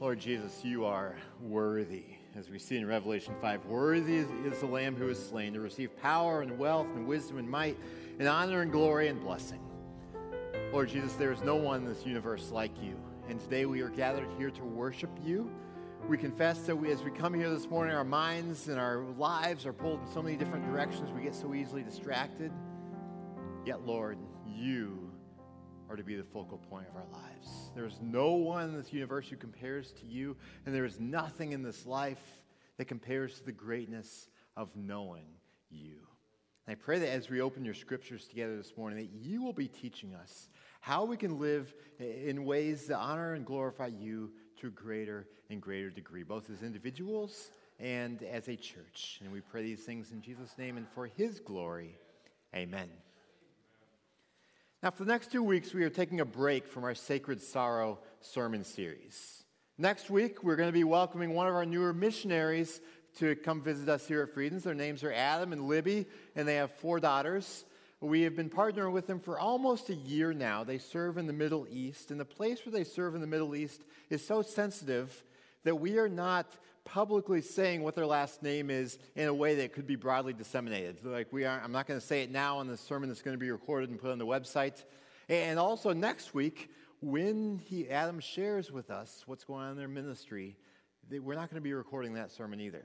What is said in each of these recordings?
Lord Jesus, you are worthy. As we see in Revelation 5, worthy is the Lamb who is slain to receive power and wealth and wisdom and might and honor and glory and blessing. Lord Jesus, there is no one in this universe like you. And today we are gathered here to worship you. We confess that we, as we come here this morning, our minds and our lives are pulled in so many different directions. We get so easily distracted. Yet, Lord, you are to be the focal point of our lives. There is no one in this universe who compares to you, and there is nothing in this life that compares to the greatness of knowing you. And I pray that as we open your scriptures together this morning, that you will be teaching us how we can live in ways that honor and glorify you to a greater and greater degree, both as individuals and as a church. And we pray these things in Jesus' name and for his glory. Amen. Now, for the next two weeks, we are taking a break from our Sacred Sorrow sermon series. Next week, we're going to be welcoming one of our newer missionaries to come visit us here at Friedens. Their names are Adam and Libby, and they have four daughters. We have been partnering with them for almost a year now. They serve in the Middle East, and the place where they serve in the Middle East is so sensitive that we are not publicly saying what their last name is in a way that could be broadly disseminated. Like we are, I'm not going to say it now in the sermon that's going to be recorded and put on the website. And also next week, when he, Adam shares with us what's going on in their ministry, they, we're not going to be recording that sermon either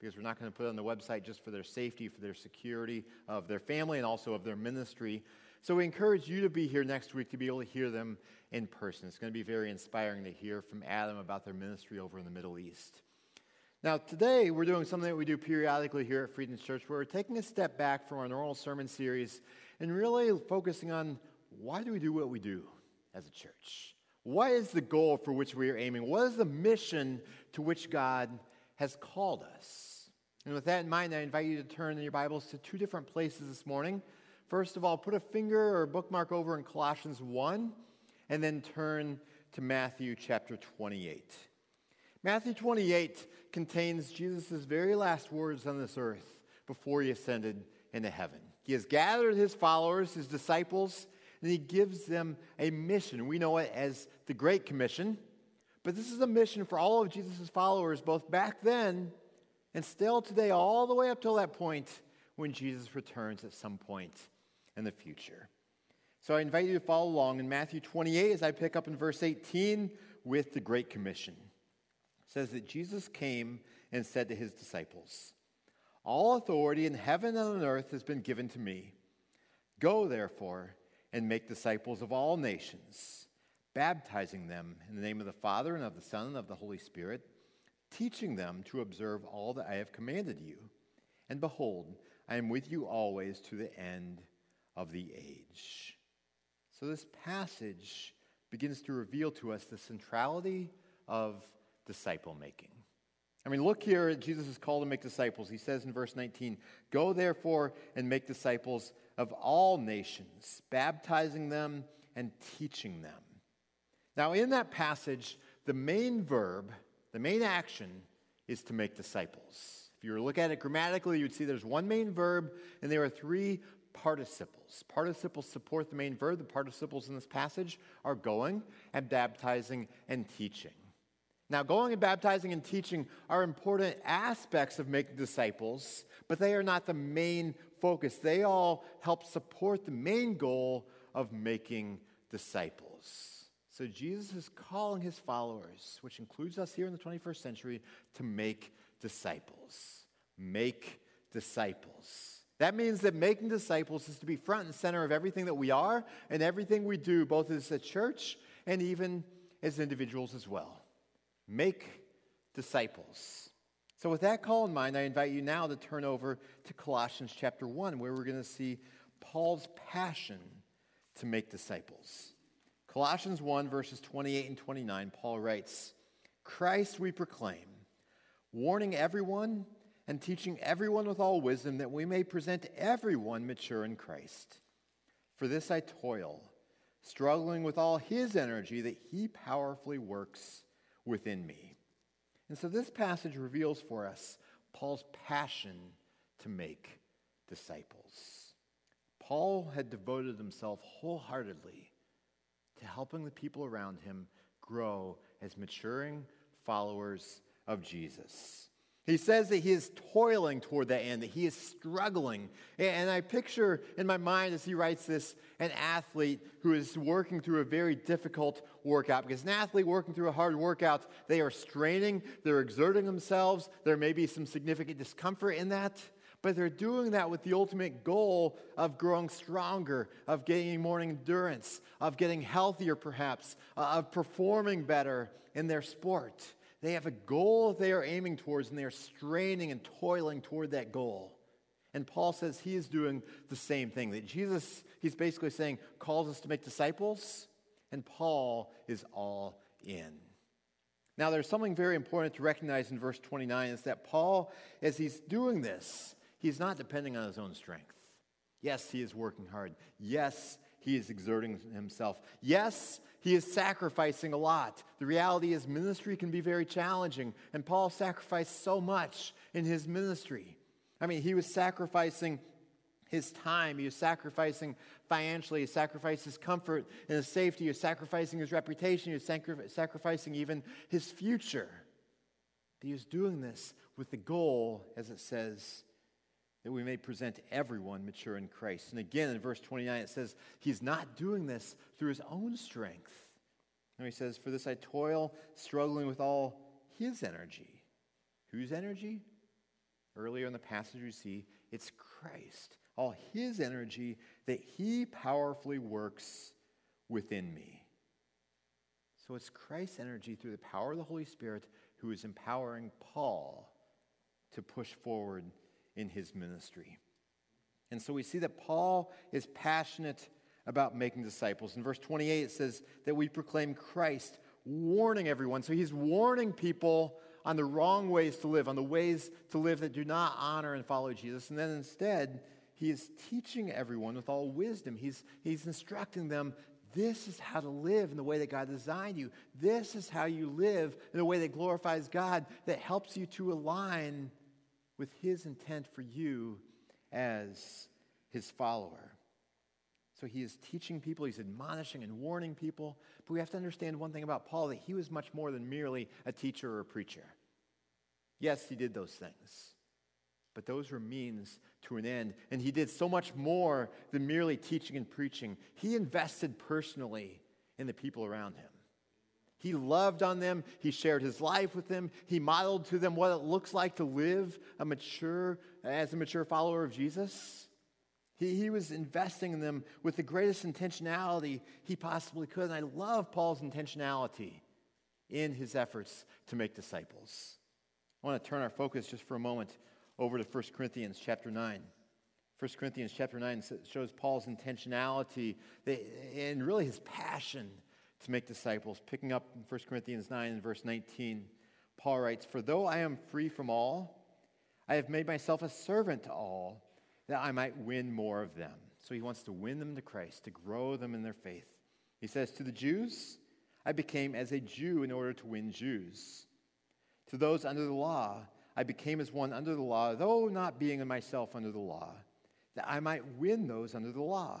because we're not going to put it on the website just for their safety, for their security of their family, and also of their ministry. So we encourage you to be here next week to be able to hear them in person. It's going to be very inspiring to hear from Adam about their ministry over in the Middle East. Now, today we're doing something that we do periodically here at Friedens Church where we're taking a step back from our normal sermon series and really focusing on why do we do what we do as a church? What is the goal for which we are aiming? What is the mission to which God has called us? And with that in mind, I invite you to turn in your Bibles to two different places this morning. First of all, put a finger or bookmark over in Colossians 1 and then turn to Matthew chapter 28. Matthew 28 contains Jesus' very last words on this earth before he ascended into heaven. He has gathered his followers, his disciples, and he gives them a mission. We know it as the Great Commission, but this is a mission for all of Jesus' followers, both back then and still today, all the way up till that point when Jesus returns at some point in the future. So I invite you to follow along in Matthew 28 as I pick up in verse 18 with the Great Commission says that Jesus came and said to his disciples, All authority in heaven and on earth has been given to me. Go, therefore, and make disciples of all nations, baptizing them in the name of the Father and of the Son and of the Holy Spirit, teaching them to observe all that I have commanded you. And behold, I am with you always to the end of the age. So, this passage begins to reveal to us the centrality of disciple making. I mean, look here Jesus' call to make disciples. He says in verse 19, Go therefore and make disciples of all nations, baptizing them and teaching them. Now, in that passage, the main verb, the main action, is to make disciples. If you were to look at it grammatically, you'd see there's one main verb, and there are three participles. Participles support the main verb. The participles in this passage are going and baptizing and teaching. Now, going and baptizing and teaching are important aspects of making disciples, but they are not the main focus. They all help support the main goal of making disciples. So, Jesus is calling his followers, which includes us here in the 21st century, to make disciples. Make disciples. That means that making disciples is to be front and center of everything that we are and everything we do, both as a church and even as individuals as well make disciples. So, with that call in mind, I invite you now to turn over to Colossians chapter 1, where we're going to see Paul's passion to make disciples. Colossians 1, verses 28 and 29, Paul writes Christ we proclaim, warning everyone and teaching everyone with all wisdom that we may present everyone mature in Christ. For this I toil, struggling with all his energy that he powerfully works within me. And so this passage reveals for us Paul's passion to make disciples. Paul had devoted himself wholeheartedly to helping the people around him grow as maturing followers of Jesus. He says that he is toiling toward that end, that he is struggling. And I picture in my mind as he writes this an athlete who is working through a very difficult workout. Because an athlete working through a hard workout, they are straining, they're exerting themselves. There may be some significant discomfort in that, but they're doing that with the ultimate goal of growing stronger, of gaining more endurance, of getting healthier perhaps, uh, of performing better in their sport. They have a goal they are aiming towards, and they are straining and toiling toward that goal. And Paul says he is doing the same thing. That Jesus, he's basically saying, calls us to make disciples, and Paul is all in. Now, there's something very important to recognize in verse 29 is that Paul, as he's doing this, he's not depending on his own strength. Yes, he is working hard. Yes, he is exerting himself. Yes, he is sacrificing a lot. The reality is, ministry can be very challenging, and Paul sacrificed so much in his ministry. I mean, he was sacrificing his time, he was sacrificing financially, he sacrificed his comfort and his safety, he was sacrificing his reputation, he was sacri- sacrificing even his future. He was doing this with the goal, as it says, that we may present everyone mature in Christ. And again, in verse 29, it says, He's not doing this through his own strength. And he says, For this I toil, struggling with all his energy. Whose energy? Earlier in the passage, we see it's Christ. All his energy that he powerfully works within me. So it's Christ's energy through the power of the Holy Spirit who is empowering Paul to push forward in his ministry. And so we see that Paul is passionate about making disciples. In verse 28, it says that we proclaim Christ, warning everyone. So he's warning people on the wrong ways to live, on the ways to live that do not honor and follow Jesus. And then instead, he is teaching everyone with all wisdom. He's, he's instructing them this is how to live in the way that God designed you. This is how you live in a way that glorifies God, that helps you to align with his intent for you as his follower. So he is teaching people, he's admonishing and warning people. But we have to understand one thing about Paul that he was much more than merely a teacher or a preacher. Yes, he did those things, but those were means to an end. And he did so much more than merely teaching and preaching. He invested personally in the people around him. He loved on them. He shared his life with them. He modeled to them what it looks like to live a mature, as a mature follower of Jesus. He, he was investing in them with the greatest intentionality he possibly could. And I love Paul's intentionality in his efforts to make disciples. I want to turn our focus just for a moment over to 1 Corinthians chapter 9. 1 Corinthians chapter 9 shows Paul's intentionality and really his passion to make disciples. Picking up in 1 Corinthians 9 and verse 19, Paul writes, For though I am free from all, I have made myself a servant to all that I might win more of them. So he wants to win them to Christ, to grow them in their faith. He says, To the Jews, I became as a Jew in order to win Jews. To those under the law, I became as one under the law, though not being in myself under the law, that I might win those under the law.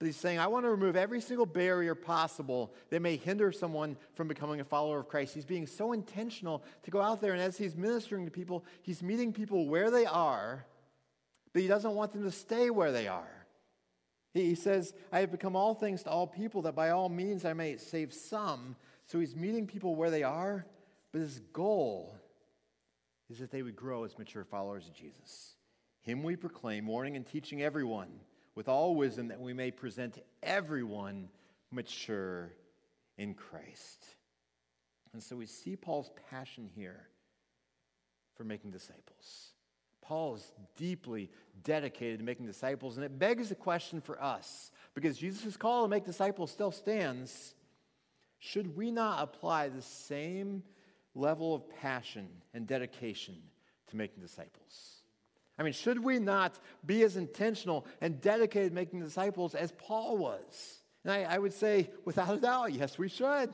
But he's saying, I want to remove every single barrier possible that may hinder someone from becoming a follower of Christ. He's being so intentional to go out there, and as he's ministering to people, he's meeting people where they are, but he doesn't want them to stay where they are. He says, I have become all things to all people that by all means I may save some. So he's meeting people where they are, but his goal is that they would grow as mature followers of Jesus. Him we proclaim, warning and teaching everyone with all wisdom that we may present everyone mature in Christ. And so we see Paul's passion here for making disciples. Paul is deeply dedicated to making disciples, and it begs the question for us because Jesus' call to make disciples still stands. Should we not apply the same level of passion and dedication to making disciples? I mean, should we not be as intentional and dedicated making disciples as Paul was? And I, I would say, without a doubt, yes, we should.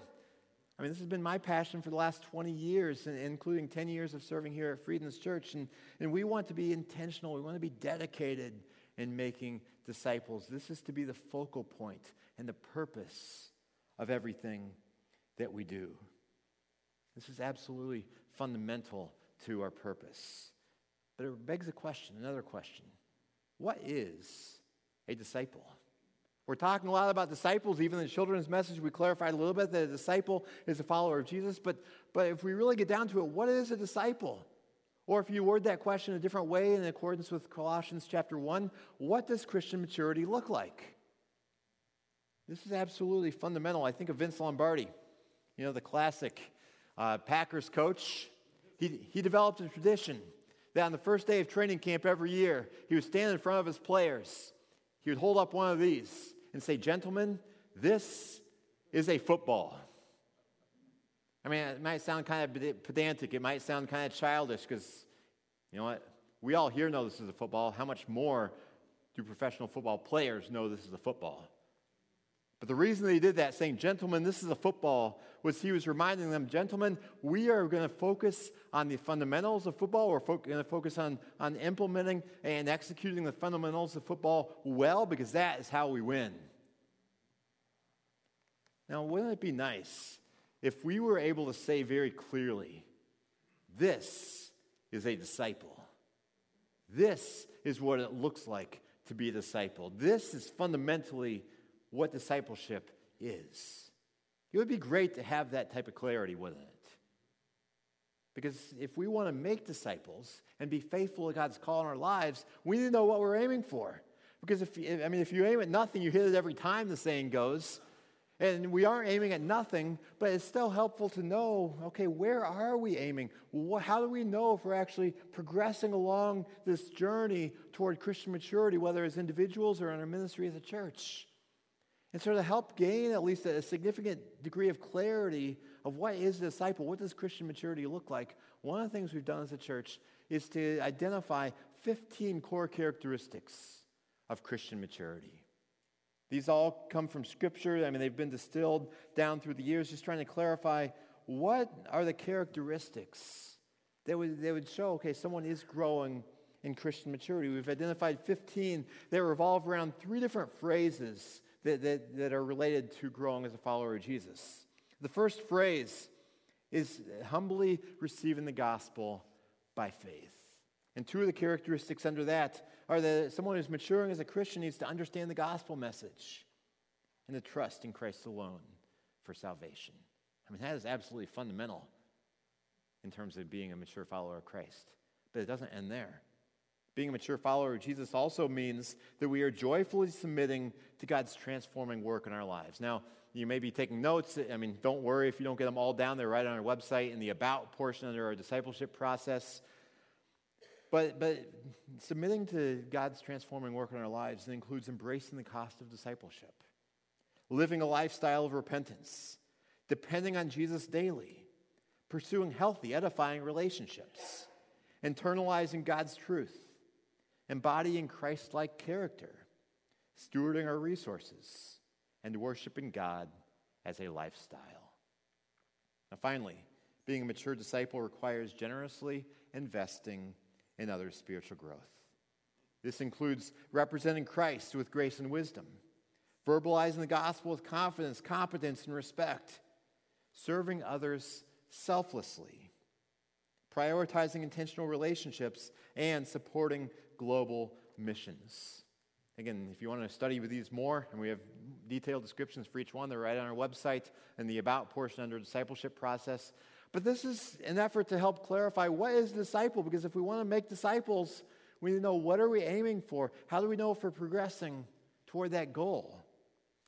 I mean, this has been my passion for the last 20 years, including 10 years of serving here at Friedens Church. And, and we want to be intentional, we want to be dedicated in making disciples. This is to be the focal point and the purpose of everything that we do. This is absolutely fundamental to our purpose. But it begs a question, another question. What is a disciple? We're talking a lot about disciples. Even in the children's message, we clarified a little bit that a disciple is a follower of Jesus. But, but if we really get down to it, what is a disciple? Or if you word that question a different way in accordance with Colossians chapter 1, what does Christian maturity look like? This is absolutely fundamental. I think of Vince Lombardi, you know, the classic uh, Packers coach. He, he developed a tradition that on the first day of training camp every year, he would stand in front of his players. He would hold up one of these and say, Gentlemen, this is a football. I mean, it might sound kind of pedantic. It might sound kind of childish because, you know what? We all here know this is a football. How much more do professional football players know this is a football? But the reason that he did that, saying, Gentlemen, this is a football, was he was reminding them, Gentlemen, we are going to focus on the fundamentals of football. We're fo- going to focus on, on implementing and executing the fundamentals of football well because that is how we win. Now, wouldn't it be nice if we were able to say very clearly, This is a disciple? This is what it looks like to be a disciple. This is fundamentally what discipleship is. It would be great to have that type of clarity, wouldn't it? Because if we want to make disciples and be faithful to God's call in our lives, we need to know what we're aiming for. Because if I mean, if you aim at nothing, you hit it every time. The saying goes, and we aren't aiming at nothing, but it's still helpful to know. Okay, where are we aiming? How do we know if we're actually progressing along this journey toward Christian maturity, whether as individuals or in our ministry as a church? And so, to help gain at least a significant degree of clarity of what is a disciple, what does Christian maturity look like, one of the things we've done as a church is to identify 15 core characteristics of Christian maturity. These all come from Scripture. I mean, they've been distilled down through the years, just trying to clarify what are the characteristics that would, that would show, okay, someone is growing in Christian maturity. We've identified 15 that revolve around three different phrases that, that, that are related to growing as a follower of Jesus. The first phrase is humbly receiving the gospel by faith. And two of the characteristics under that are that someone who's maturing as a Christian needs to understand the gospel message and to trust in Christ alone for salvation. I mean, that is absolutely fundamental in terms of being a mature follower of Christ. But it doesn't end there. Being a mature follower of Jesus also means that we are joyfully submitting to God's transforming work in our lives. Now, you may be taking notes. I mean, don't worry if you don't get them all down there right on our website in the About portion under our discipleship process. But, but submitting to God's transforming work in our lives includes embracing the cost of discipleship, living a lifestyle of repentance, depending on Jesus daily, pursuing healthy, edifying relationships, internalizing God's truth embodying Christ like character, stewarding our resources, and worshiping God as a lifestyle. Now, finally, being a mature disciple requires generously investing in others' spiritual growth. This includes representing Christ with grace and wisdom, verbalizing the gospel with confidence, competence, and respect, serving others selflessly, prioritizing intentional relationships, and supporting global missions. Again, if you want to study with these more, and we have detailed descriptions for each one, they're right on our website in the About portion under discipleship process. But this is an effort to help clarify what is disciple, because if we want to make disciples, we need to know what are we aiming for? How do we know if we're progressing toward that goal?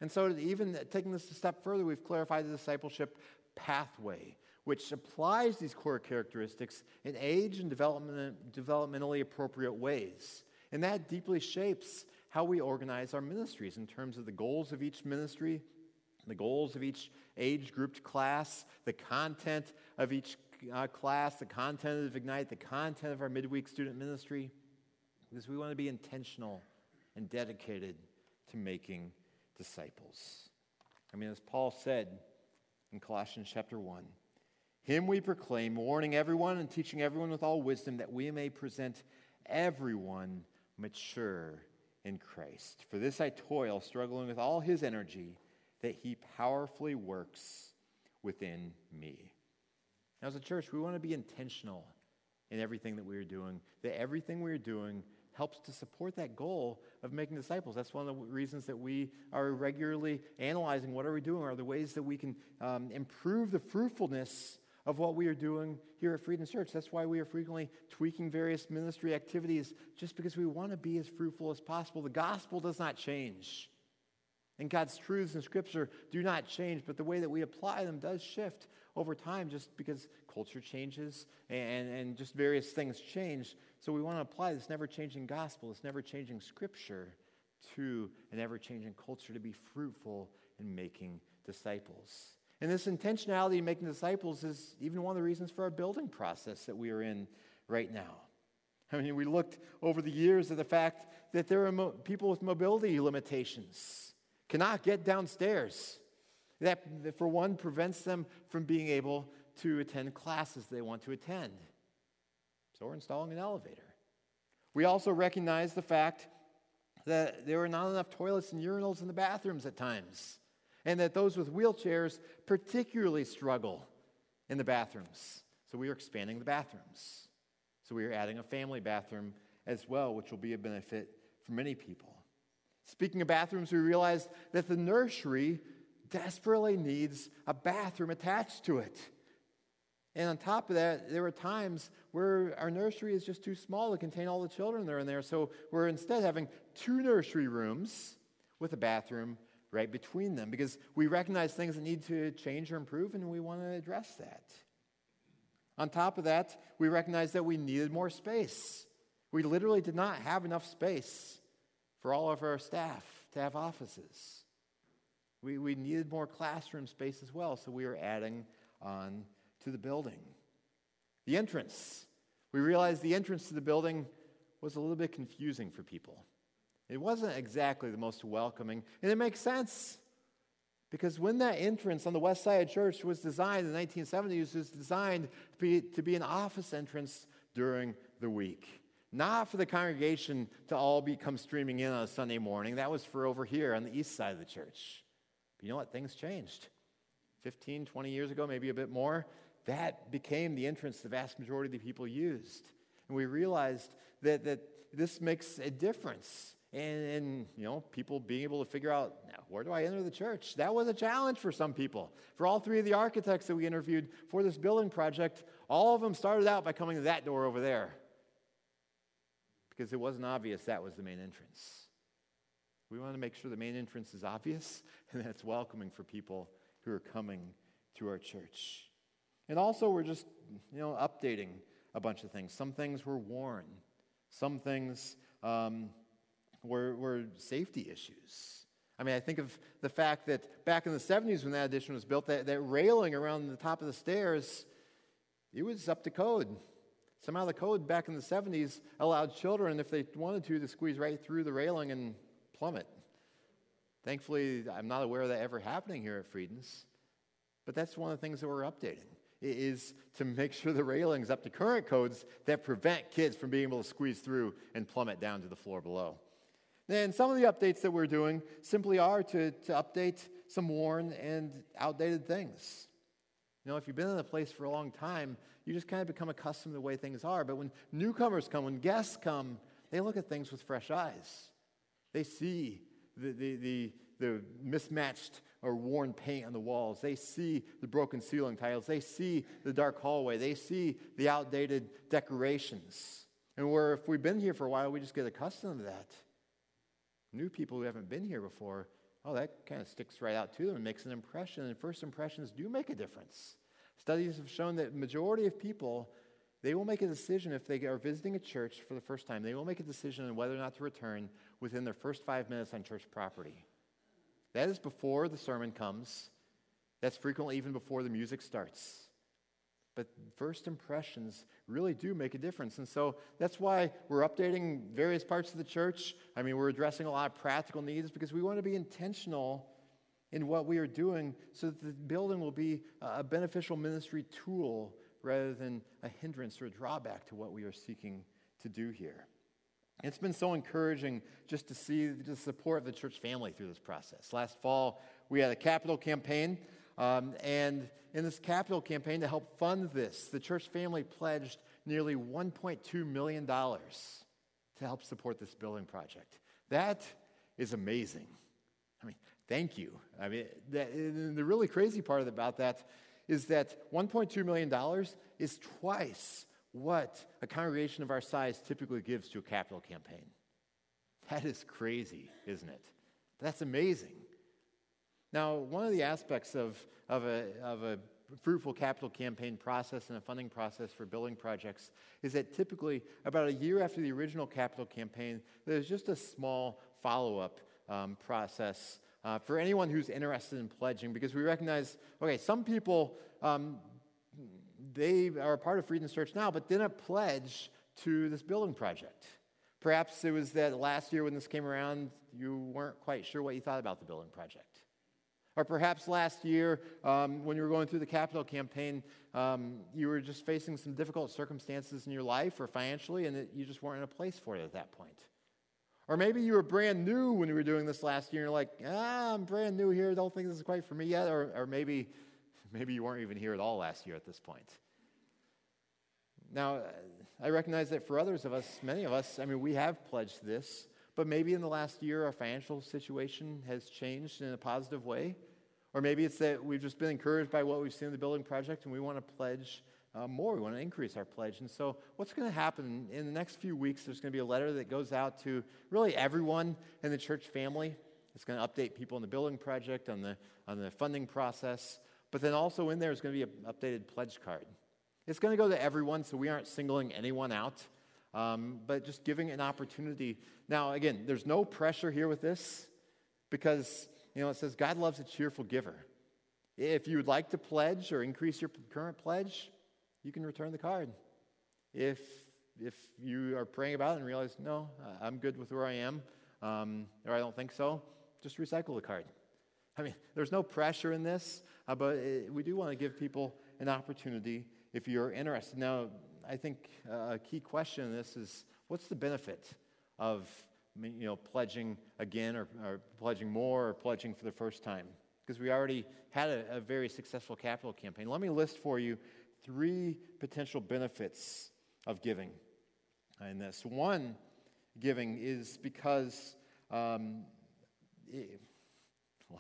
And so, even taking this a step further, we've clarified the discipleship pathway which applies these core characteristics in age and development, developmentally appropriate ways. And that deeply shapes how we organize our ministries in terms of the goals of each ministry, the goals of each age grouped class, the content of each uh, class, the content of Ignite, the content of our midweek student ministry, because we want to be intentional and dedicated to making disciples. I mean, as Paul said in Colossians chapter 1, Him we proclaim, warning everyone and teaching everyone with all wisdom, that we may present everyone mature in Christ. For this I toil, struggling with all His energy, that He powerfully works within me. Now, as a church, we want to be intentional in everything that we are doing, that everything we are doing helps to support that goal of making disciples. That's one of the reasons that we are regularly analyzing what are we doing, are the ways that we can um, improve the fruitfulness of what we are doing here at Friedens Church. That's why we are frequently tweaking various ministry activities, just because we want to be as fruitful as possible. The gospel does not change. And God's truths in Scripture do not change, but the way that we apply them does shift over time just because culture changes and, and just various things change. So we want to apply this never changing gospel, this never changing Scripture to an ever changing culture to be fruitful in making disciples. And this intentionality in making disciples is even one of the reasons for our building process that we are in right now. I mean, we looked over the years at the fact that there are mo- people with mobility limitations cannot get downstairs. That, for one, prevents them from being able to attend classes they want to attend. So we're installing an elevator. We also recognize the fact that there are not enough toilets and urinals in the bathrooms at times, and that those with wheelchairs particularly struggle in the bathrooms. So we are expanding the bathrooms. So we are adding a family bathroom as well, which will be a benefit for many people. Speaking of bathrooms, we realized that the nursery desperately needs a bathroom attached to it. And on top of that, there were times where our nursery is just too small to contain all the children that are in there. So we're instead having two nursery rooms with a bathroom right between them because we recognize things that need to change or improve and we want to address that. On top of that, we recognize that we needed more space. We literally did not have enough space for all of our staff to have offices. We, we needed more classroom space as well, so we were adding on to the building. The entrance. We realized the entrance to the building was a little bit confusing for people. It wasn't exactly the most welcoming, and it makes sense. Because when that entrance on the west side of church was designed in the 1970s, it was designed to be, to be an office entrance during the week. Not for the congregation to all be come streaming in on a Sunday morning. That was for over here on the east side of the church. But you know what? Things changed. 15, 20 years ago, maybe a bit more, that became the entrance the vast majority of the people used. And we realized that, that this makes a difference. And, and, you know, people being able to figure out, where do I enter the church? That was a challenge for some people. For all three of the architects that we interviewed for this building project, all of them started out by coming to that door over there because it wasn't obvious that was the main entrance. We want to make sure the main entrance is obvious and that it's welcoming for people who are coming to our church. And also, we're just, you know, updating a bunch of things. Some things were worn, some things um, were, were safety issues. I mean, I think of the fact that back in the 70s when that addition was built, that, that railing around the top of the stairs, it was up to code. Somehow the code back in the 70s allowed children, if they wanted to, to squeeze right through the railing and plummet. Thankfully, I'm not aware of that ever happening here at Friedens. But that's one of the things that we're updating is to make sure the railing's up to current codes that prevent kids from being able to squeeze through and plummet down to the floor below. And some of the updates that we're doing simply are to, to update some worn and outdated things. You know, if you've been in a place for a long time, you just kind of become accustomed to the way things are. But when newcomers come, when guests come, they look at things with fresh eyes. They see the, the, the, the mismatched or worn paint on the walls. They see the broken ceiling tiles. They see the dark hallway. They see the outdated decorations. And where if we've been here for a while, we just get accustomed to that. New people who haven't been here before, oh, that kind of sticks right out to them and makes an impression. And first impressions do make a difference. Studies have shown that majority of people, they will make a decision if they are visiting a church for the first time, they will make a decision on whether or not to return within their first five minutes on church property. That is before the sermon comes. That's frequently even before the music starts. But first impressions really do make a difference. And so that's why we're updating various parts of the church. I mean, we're addressing a lot of practical needs because we want to be intentional in what we are doing so that the building will be a beneficial ministry tool rather than a hindrance or a drawback to what we are seeking to do here. It's been so encouraging just to see the support of the church family through this process. Last fall, we had a capital campaign um, and in this capital campaign to help fund this, the church family pledged nearly $1.2 million to help support this building project. That is amazing. I mean, thank you. I mean, that, the really crazy part about that is that $1.2 million is twice what a congregation of our size typically gives to a capital campaign. That is crazy, isn't it? That's amazing. Now, one of the aspects of, of, a, of a fruitful capital campaign process and a funding process for building projects is that typically, about a year after the original capital campaign, there's just a small follow up um, process uh, for anyone who's interested in pledging because we recognize okay, some people, um, they are a part of Friedens Church now, but didn't pledge to this building project. Perhaps it was that last year when this came around, you weren't quite sure what you thought about the building project. Or perhaps last year, um, when you were going through the capital campaign, um, you were just facing some difficult circumstances in your life or financially, and you just weren't in a place for it at that point. Or maybe you were brand new when you were doing this last year, and you're like, ah, I'm brand new here, don't think this is quite for me yet. Or, or maybe, maybe you weren't even here at all last year at this point. Now, I recognize that for others of us, many of us, I mean, we have pledged this, but maybe in the last year our financial situation has changed in a positive way. Or maybe it's that we've just been encouraged by what we've seen in the building project and we want to pledge uh, more. We want to increase our pledge. And so, what's going to happen in the next few weeks? There's going to be a letter that goes out to really everyone in the church family. It's going to update people on the building project, on the, on the funding process. But then also in there is going to be an updated pledge card. It's going to go to everyone, so we aren't singling anyone out, um, but just giving an opportunity. Now, again, there's no pressure here with this because you know, it says God loves a cheerful giver. If you would like to pledge or increase your current pledge, you can return the card. If, if you are praying about it and realize, no, I'm good with where I am, um, or I don't think so, just recycle the card. I mean, there's no pressure in this, uh, but it, we do want to give people an opportunity if you're interested. Now, I think uh, a key question in this is what's the benefit of you know, pledging again or, or pledging more or pledging for the first time because we already had a, a, very successful capital campaign. Let me list for you three potential benefits of giving in this. One, giving is because um, it,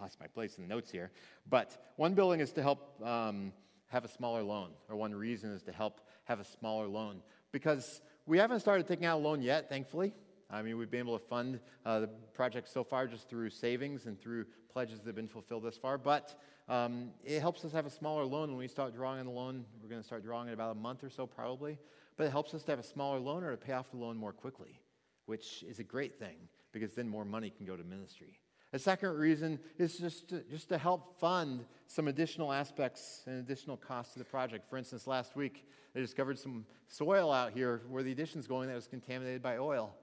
lost my place in the notes here, but one building is to help um, have a smaller loan, or one reason is to help have a smaller loan because we haven't started taking out a loan yet, thankfully. I mean, we've been able to fund uh, the project so far just through savings and through pledges that have been fulfilled thus far. But um, it helps us have a smaller loan when we start drawing on the loan. We're going to start drawing in about a month or so, probably. But it helps us to have a smaller loan or to pay off the loan more quickly, which is a great thing because then more money can go to ministry. A second reason is just to, just to help fund some additional aspects and additional costs to the project. For instance, last week they discovered some soil out here where the addition's going that was contaminated by oil.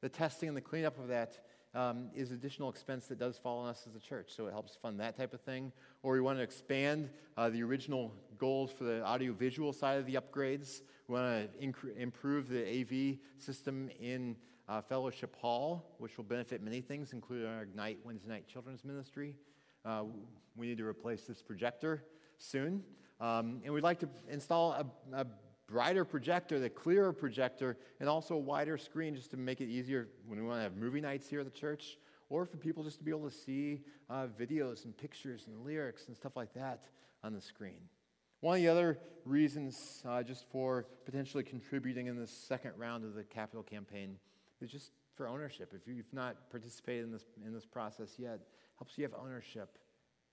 The testing and the cleanup of that um, is additional expense that does fall on us as a church, so it helps fund that type of thing. Or we want to expand uh, the original goals for the audiovisual side of the upgrades. We want to inc- improve the AV system in uh, Fellowship Hall, which will benefit many things, including our Ignite Wednesday Night Children's Ministry. Uh, we need to replace this projector soon. Um, and we'd like to install a, a brighter projector, the clearer projector, and also a wider screen just to make it easier when we want to have movie nights here at the church, or for people just to be able to see uh, videos and pictures and lyrics and stuff like that on the screen. One of the other reasons, uh, just for potentially contributing in the second round of the capital campaign, is just for ownership. If you've not participated in this, in this process yet, helps you have ownership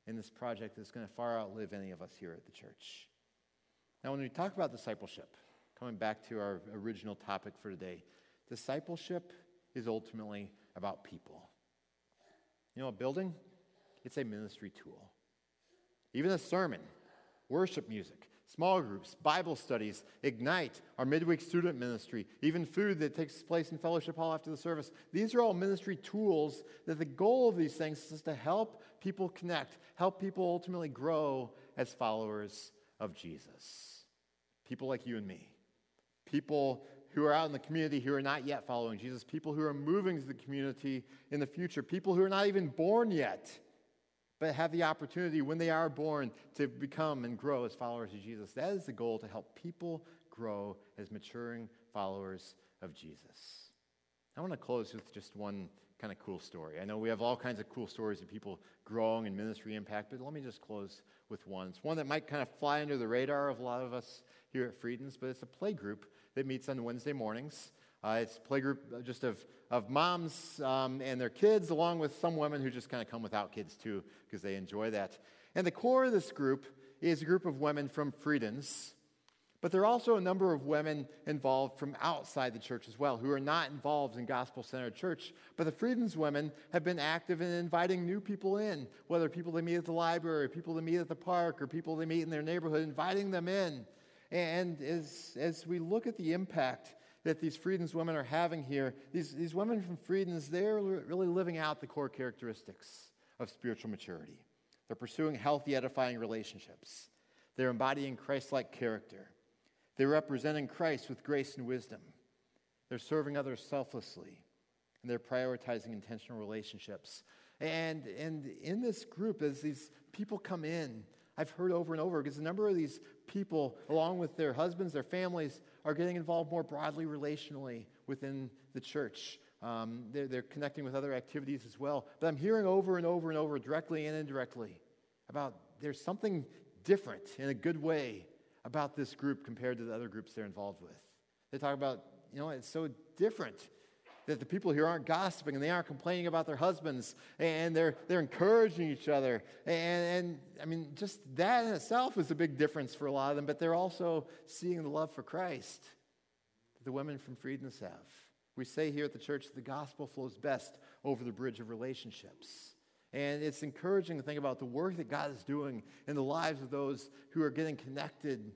in this project that's going to far outlive any of us here at the church. Now, when we talk about discipleship, coming back to our original topic for today, discipleship is ultimately about people. You know, a building, it's a ministry tool. Even a sermon, worship music, small groups, Bible studies, Ignite, our midweek student ministry, even food that takes place in Fellowship Hall after the service. These are all ministry tools that the goal of these things is to help people connect, help people ultimately grow as followers of Jesus. People like you and me. People who are out in the community who are not yet following Jesus, people who are moving to the community in the future, people who are not even born yet but have the opportunity when they are born to become and grow as followers of Jesus. That is the goal to help people grow as maturing followers of Jesus. I want to close with just one kind of cool story. I know we have all kinds of cool stories of people growing in ministry impact, but let me just close with one. It's one that might kind of fly under the radar of a lot of us here at Friedens, but it's a play group that meets on Wednesday mornings. Uh, it's a play group uh, just of, of moms um, and their kids, along with some women who just kind of come without kids too, because they enjoy that. And the core of this group is a group of women from Friedens, but there are also a number of women involved from outside the church as well, who are not involved in gospel centered church. But the Friedens women have been active in inviting new people in, whether people they meet at the library, people they meet at the park, or people they meet in their neighborhood, inviting them in. And as, as we look at the impact that these Friedens women are having here, these, these women from Friedens, they're really living out the core characteristics of spiritual maturity. They're pursuing healthy, edifying relationships. They're embodying Christ like character. They're representing Christ with grace and wisdom. They're serving others selflessly. And they're prioritizing intentional relationships. And, and in this group, as these people come in, I've heard over and over because a number of these people, along with their husbands, their families, are getting involved more broadly relationally within the church. Um, they're, they're connecting with other activities as well. But I'm hearing over and over and over, directly and indirectly, about there's something different in a good way about this group compared to the other groups they're involved with. They talk about, you know, it's so different that the people here aren't gossiping and they aren't complaining about their husbands and they're, they're encouraging each other. And, and I mean, just that in itself is a big difference for a lot of them, but they're also seeing the love for Christ that the women from Friedens have. We say here at the church the gospel flows best over the bridge of relationships. And it's encouraging to think about the work that God is doing in the lives of those who are getting connected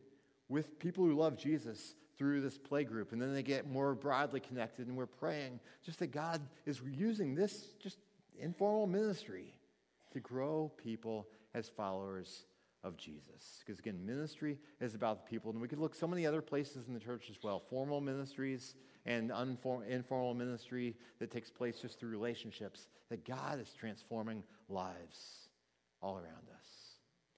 with people who love Jesus through this play group. And then they get more broadly connected, and we're praying just that God is using this just informal ministry to grow people as followers of Jesus. Because again, ministry is about the people. And we could look so many other places in the church as well formal ministries and informal ministry that takes place just through relationships, that God is transforming lives all around us.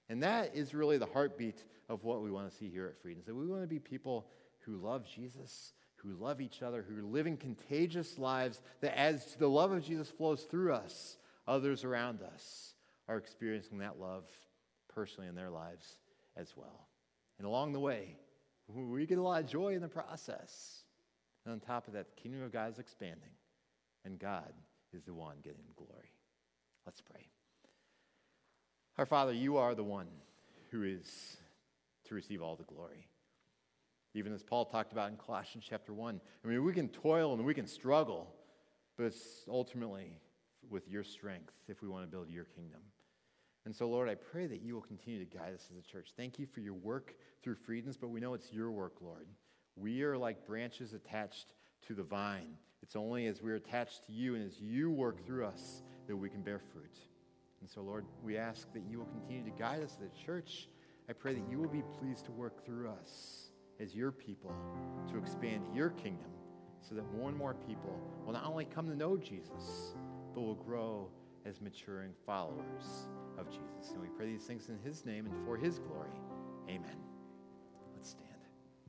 And that is really the heartbeat of what we want to see here at Friedens. So we want to be people who love Jesus, who love each other, who are living contagious lives that as the love of Jesus flows through us, others around us are experiencing that love personally in their lives as well. And along the way, we get a lot of joy in the process. And on top of that, the kingdom of God is expanding, and God is the one getting glory. Let's pray. Our Father, you are the one who is to receive all the glory. Even as Paul talked about in Colossians chapter 1. I mean, we can toil and we can struggle, but it's ultimately with your strength if we want to build your kingdom. And so, Lord, I pray that you will continue to guide us as a church. Thank you for your work through Friedens, but we know it's your work, Lord. We are like branches attached to the vine. It's only as we're attached to you and as you work through us that we can bear fruit. And so, Lord, we ask that you will continue to guide us a church. I pray that you will be pleased to work through us as your people to expand your kingdom so that more and more people will not only come to know Jesus, but will grow as maturing followers of Jesus. And we pray these things in his name and for his glory. Amen.